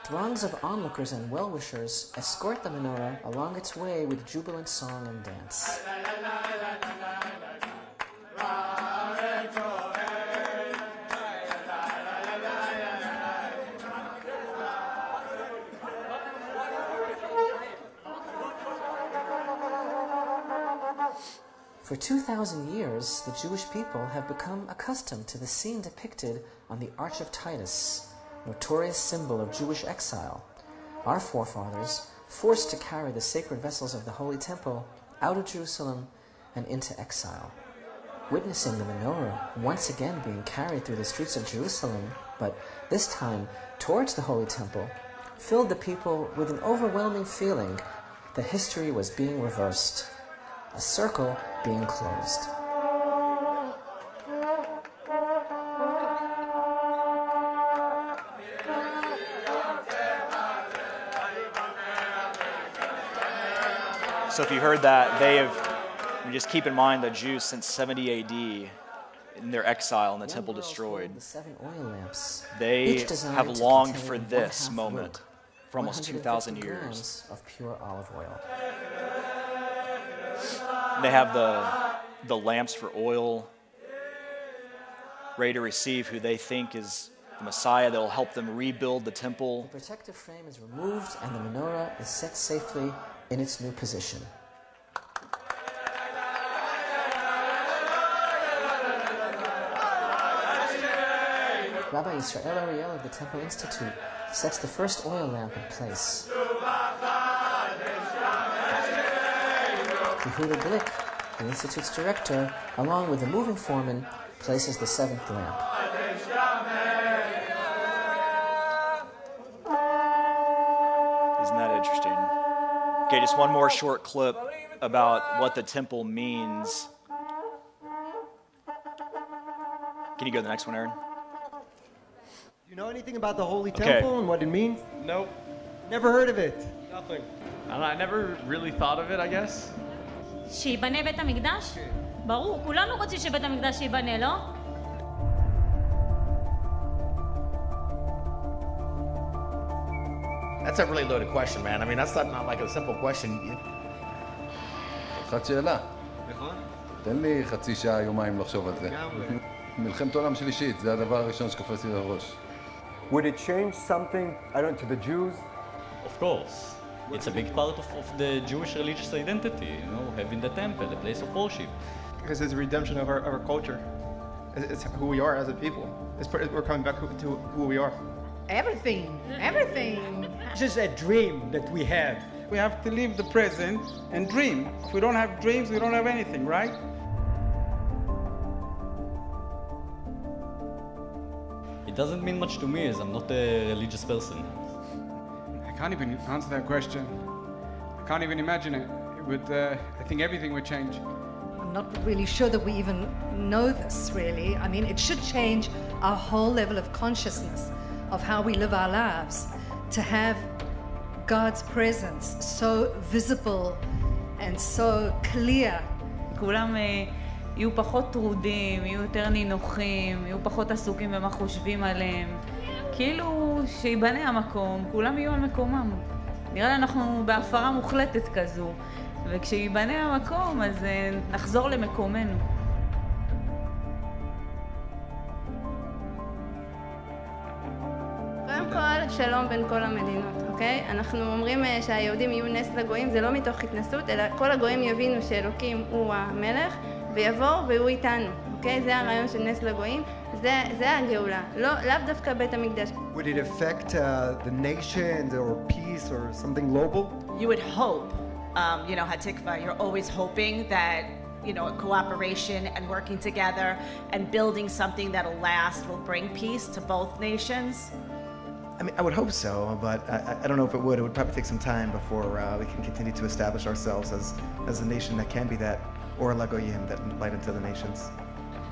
Throngs of onlookers and well wishers escort the menorah along its way with jubilant song and dance. For 2,000 years, the Jewish people have become accustomed to the scene depicted on the Arch of Titus, notorious symbol of Jewish exile. Our forefathers, forced to carry the sacred vessels of the Holy Temple out of Jerusalem and into exile. Witnessing the menorah once again being carried through the streets of Jerusalem, but this time towards the Holy Temple, filled the people with an overwhelming feeling that history was being reversed a circle being closed.
So if you heard that, they have, just keep in mind the Jews since 70 AD in their exile and the One temple destroyed. The seven oil lamps, they have longed for this moment for almost 2,000 years of pure olive oil. They have the, the lamps for oil ready to receive who they think is the Messiah that will help them rebuild the temple.
The protective frame is removed and the menorah is set safely in its new position. Rabbi Israel Ariel of the Temple Institute sets the first oil lamp in place. Yehuda Glick, the Institute's director, along with the moving foreman, places the seventh lamp.
Isn't that interesting? Okay, just one more short clip about what the temple means. Can you go to the next one, Aaron?
Do you know anything about the Holy okay. Temple and what it means? Nope. Never heard of it. Nothing.
I, I never really thought of it, I guess. שייבנה בית המקדש? כן. ברור, כולנו רוצים שבית המקדש ייבנה, לא? That's a really loaded question, man. I mean, that's not, not like a simple question. אחת שאלה. נכון. תן לי חצי שעה, יומיים לחשוב על זה. לגמרי. <laughs> מלחמת עולם שלישית, זה
הדבר הראשון שקופץ לי לראש. Would it change something, I don't know, to the Jews?
Of course. It's a big part of, of the Jewish religious identity, you know, having the temple, the place of worship.
Because it's a redemption of our, our culture. It's who we are as a people. It's, we're coming back to who we are. Everything,
everything. It's just a dream that we have. We have to live the present and dream. If we don't have dreams, we don't have anything, right?
It doesn't mean much to me as I'm not a religious person
can't even answer that question. I can't even imagine it. It would, uh, I think everything would change.
I'm not really sure that we even know this, really. I mean, it should change our whole level of consciousness of how we live our lives to have God's presence so visible and so clear. יהיו פחות טרודים, יהיו יותר
נינוחים, יהיו פחות עסוקים במה חושבים עליהם. כאילו שייבנה המקום, כולם יהיו על מקומם. נראה לי אנחנו בהפרה מוחלטת כזו, וכשייבנה המקום אז אה, נחזור למקומנו. שלום בין כל המדינות, אוקיי? אנחנו אומרים אה, שהיהודים יהיו נס
לגויים, זה לא מתוך התנסות, אלא כל הגויים יבינו שאלוקים הוא המלך, ויבואו והוא איתנו. אוקיי? זה הרעיון של נס לגויים, זה, זה הגאולה, לא, דווקא בית המקדש. Would it affect uh, the nations or peace or something global?
You would hope, um, you know, Hatikva, you're always hoping that you know, cooperation and working together and building something that'll last will bring peace to both nations?
I mean, I would hope so, but I, I don't know if it would. It would probably take some time before uh, we can continue to establish ourselves as, as a nation that can be that or Lagoyim, that light into the nations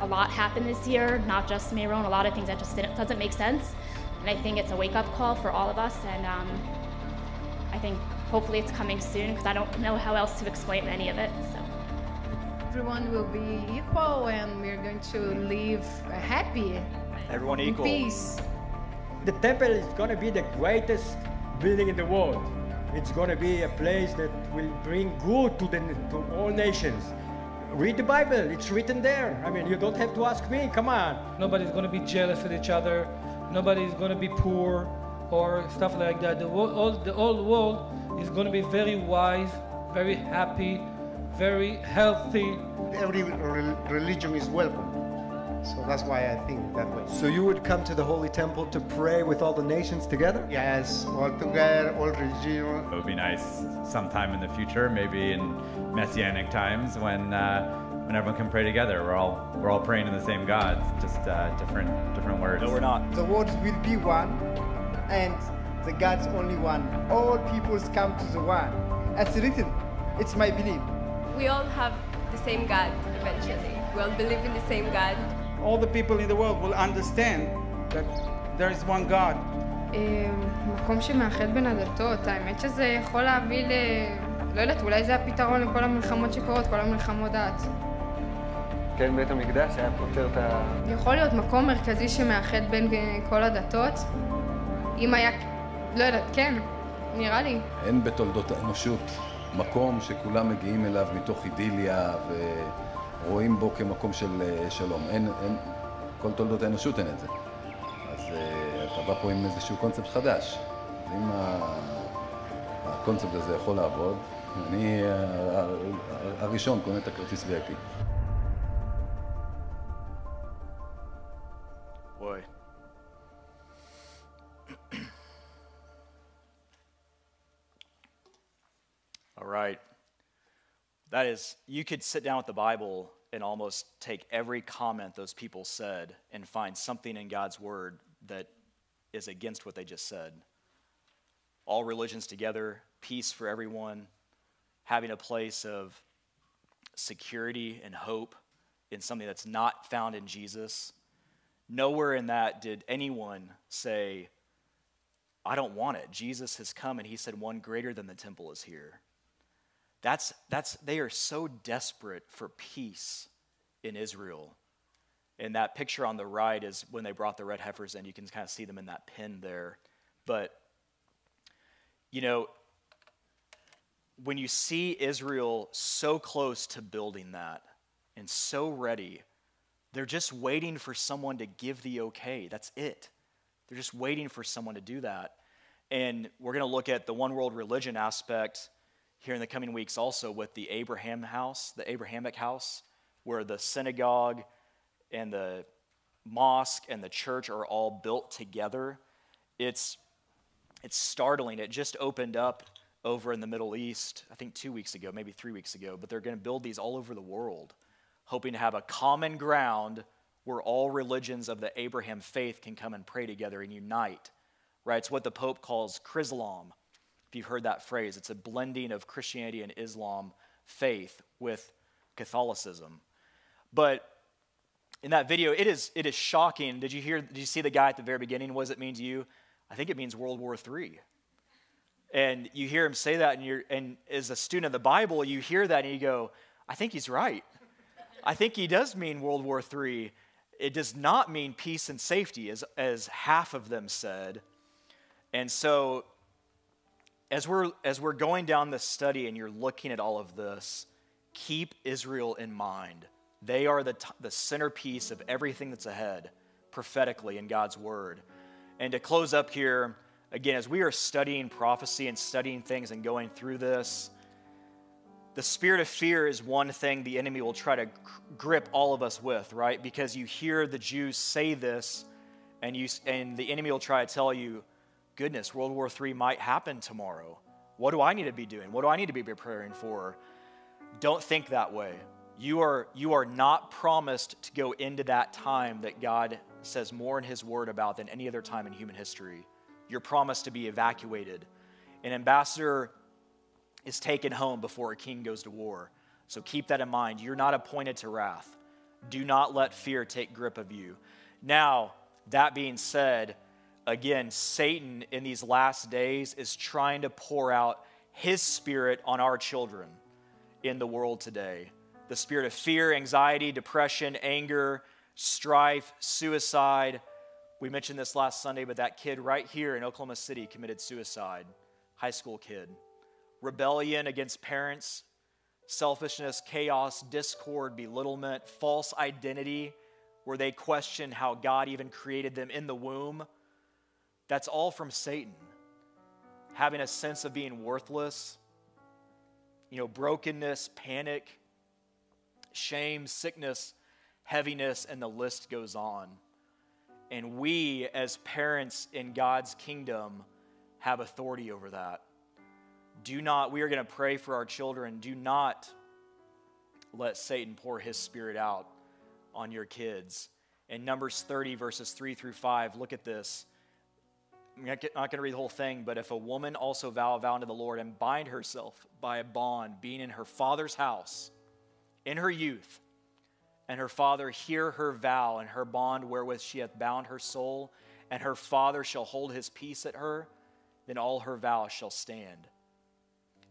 a lot happened this year, not just Meron, a lot of things that just doesn't make sense. And I think it's a wake up call for all of us. And um, I think hopefully it's coming soon because I don't know how else to explain any of it. So.
Everyone will be equal and we're going to live happy.
Everyone equal. Peace.
The temple is going to be the greatest building in the world. It's going to be a place that will bring good to, the, to all nations read the Bible. It's written there. I mean, you don't have to ask me. Come on.
Nobody's going to be jealous with each other. Nobody's going to be poor or stuff like that. The, old, the whole world is going to be very wise, very happy, very healthy.
Every religion is welcome. So that's why I think that way.
So you would come to the Holy Temple to pray with all the nations together?
Yes, all together, all regime.
It would be nice sometime in the future, maybe in messianic times, when uh, when everyone can pray together. We're all we're all praying to the same God, just uh, different different words.
No, we're not.
The words will be one, and the God's only one. All peoples come to the one. As written, it's my belief.
We all have the same God eventually. We all believe in the same God. all the people in the world will understand that there is one God.
אמ, מקום שמאחד בין הדתות, האמת שזה יכול להביא ל... לא יודעת, אולי זה הפתרון לכל המלחמות שקורות, כל המלחמות דת. כן, בית המקדש היה פותר את ה... יכול להיות מקום מרכזי שמאחד בין אה, כל הדתות, אם היה... לא יודעת, כן, נראה לי. אין בתולדות האנושות מקום שכולם מגיעים אליו מתוך אידיליה ו... רואים בו כמקום של אה, שלום. אין, אין, כל תולדות האנושות אין את זה. אז אה, אתה בא פה עם איזשהו קונספט חדש. אם
הקונספט הזה יכול לעבוד, אני אה, הראשון קונה את הכרטיס VIP. <coughs> All right. That is, you could sit down with the Bible and almost take every comment those people said and find something in God's word that is against what they just said. All religions together, peace for everyone, having a place of security and hope in something that's not found in Jesus. Nowhere in that did anyone say, I don't want it. Jesus has come and he said, one greater than the temple is here. That's, that's, they are so desperate for peace in Israel. And that picture on the right is when they brought the red heifers in. You can kind of see them in that pen there. But, you know, when you see Israel so close to building that and so ready, they're just waiting for someone to give the okay. That's it. They're just waiting for someone to do that. And we're going to look at the one world religion aspect here in the coming weeks also with the Abraham house, the Abrahamic house, where the synagogue and the mosque and the church are all built together. It's, it's startling. It just opened up over in the Middle East, I think two weeks ago, maybe three weeks ago, but they're going to build these all over the world, hoping to have a common ground where all religions of the Abraham faith can come and pray together and unite. Right? It's what the Pope calls Chrislam, if you've heard that phrase. It's a blending of Christianity and Islam faith with Catholicism. But in that video, it is, it is shocking. Did you hear, did you see the guy at the very beginning? What does it mean to you? I think it means World War III. And you hear him say that, and, you're, and as a student of the Bible, you hear that and you go, I think he's right. I think he does mean World War III. It does not mean peace and safety, as, as half of them said. And so as we're as we're going down this study and you're looking at all of this, keep Israel in mind. They are the t- the centerpiece of everything that's ahead prophetically in God's word. And to close up here, again as we are studying prophecy and studying things and going through this, the spirit of fear is one thing the enemy will try to g- grip all of us with, right? Because you hear the Jews say this and you and the enemy will try to tell you goodness, World War III might happen tomorrow. What do I need to be doing? What do I need to be preparing for? Don't think that way. You are, you are not promised to go into that time that God says more in His Word about than any other time in human history. You're promised to be evacuated. An ambassador is taken home before a king goes to war. So keep that in mind. You're not appointed to wrath. Do not let fear take grip of you. Now, that being said, again, Satan in these last days is trying to pour out his spirit on our children in the world today the spirit of fear, anxiety, depression, anger, strife, suicide. We mentioned this last Sunday, but that kid right here in Oklahoma City committed suicide, high school kid. Rebellion against parents, selfishness, chaos, discord, belittlement, false identity, where they question how God even created them in the womb that's all from Satan. Having a sense of being worthless, you know, brokenness, panic, shame, sickness, heaviness, and the list goes on. And we, as parents in God's kingdom, have authority over that. Do not, we are going to pray for our children. Do not let Satan pour his spirit out on your kids. In Numbers 30, verses 3 through 5, look at this. I'm not going to read the whole thing, but if a woman also vow a vow unto the Lord and bind herself by a bond, being in her father's house in her youth, and her father hear her vow and her bond wherewith she hath bound her soul, and her father shall hold his peace at her, then all her vows shall stand.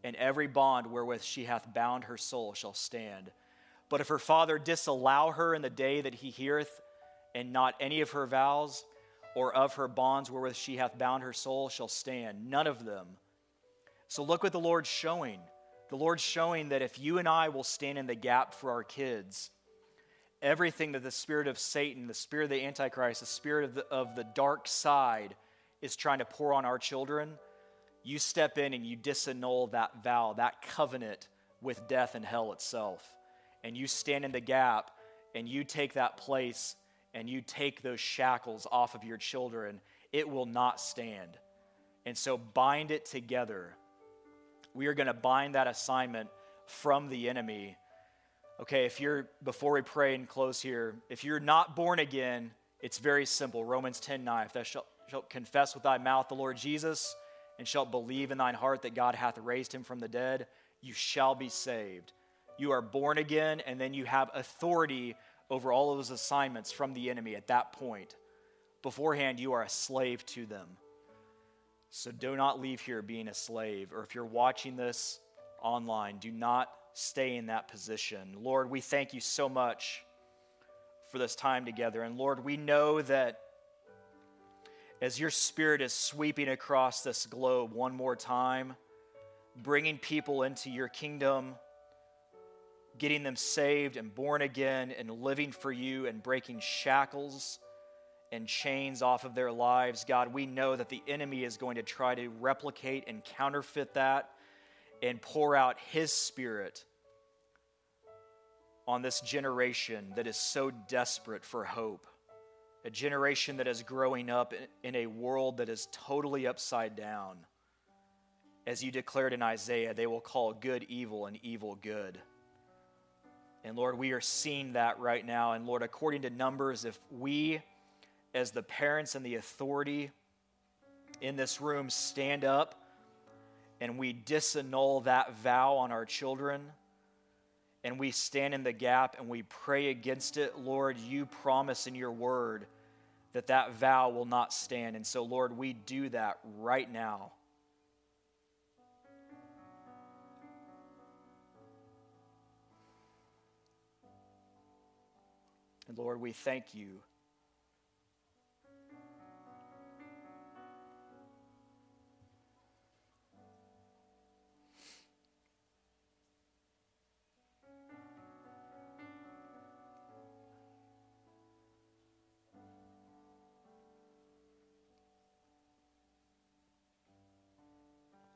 And every bond wherewith she hath bound her soul shall stand. But if her father disallow her in the day that he heareth, and not any of her vows, or of her bonds wherewith she hath bound her soul shall stand. None of them. So look what the Lord's showing. The Lord's showing that if you and I will stand in the gap for our kids, everything that the spirit of Satan, the spirit of the Antichrist, the spirit of the, of the dark side is trying to pour on our children, you step in and you disannul that vow, that covenant with death and hell itself. And you stand in the gap and you take that place and you take those shackles off of your children, it will not stand. And so bind it together. We are going to bind that assignment from the enemy. Okay, if you're, before we pray and close here, if you're not born again, it's very simple. Romans 10 9, if thou shalt, shalt confess with thy mouth the Lord Jesus and shalt believe in thine heart that God hath raised him from the dead, you shall be saved. You are born again, and then you have authority over all of those assignments from the enemy at that point. Beforehand, you are a slave to them. So do not leave here being a slave. Or if you're watching this online, do not stay in that position. Lord, we thank you so much for this time together. And Lord, we know that as your spirit is sweeping across this globe one more time, bringing people into your kingdom getting them saved and born again and living for you and breaking shackles and chains off of their lives. God, we know that the enemy is going to try to replicate and counterfeit that and pour out his spirit on this generation that is so desperate for hope, a generation that is growing up in a world that is totally upside down. As you declared in Isaiah, they will call good evil and evil good. And Lord, we are seeing that right now. And Lord, according to Numbers, if we, as the parents and the authority in this room, stand up and we disannul that vow on our children, and we stand in the gap and we pray against it, Lord, you promise in your word that that vow will not stand. And so, Lord, we do that right now. And Lord, we thank you.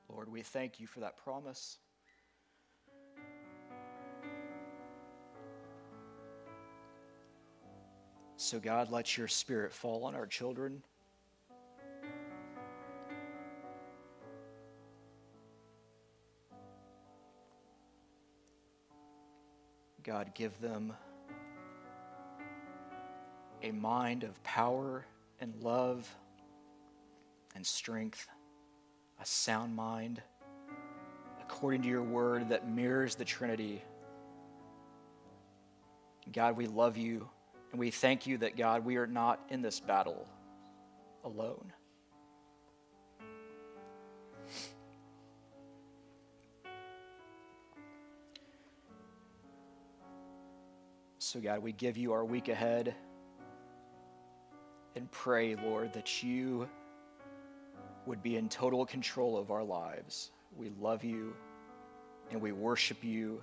Lord, we thank you for that promise. So, God, let your spirit fall on our children. God, give them a mind of power and love and strength, a sound mind, according to your word that mirrors the Trinity. God, we love you. And we thank you that, God, we are not in this battle alone. So, God, we give you our week ahead and pray, Lord, that you would be in total control of our lives. We love you and we worship you.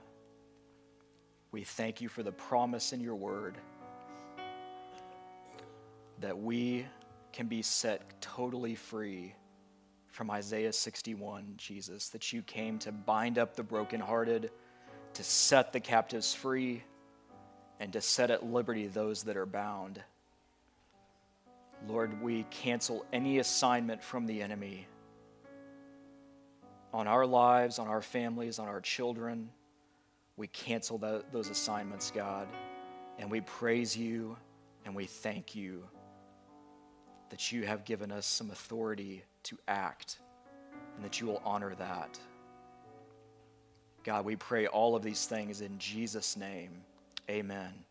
We thank you for the promise in your word that we can be set totally free from Isaiah 61, Jesus, that you came to bind up the brokenhearted, to set the captives free, and to set at liberty those that are bound. Lord, we cancel any assignment from the enemy on our lives, on our families, on our children. We cancel those assignments, God, and we praise you and we thank you that you have given us some authority to act and that you will honor that. God, we pray all of these things in Jesus' name. Amen.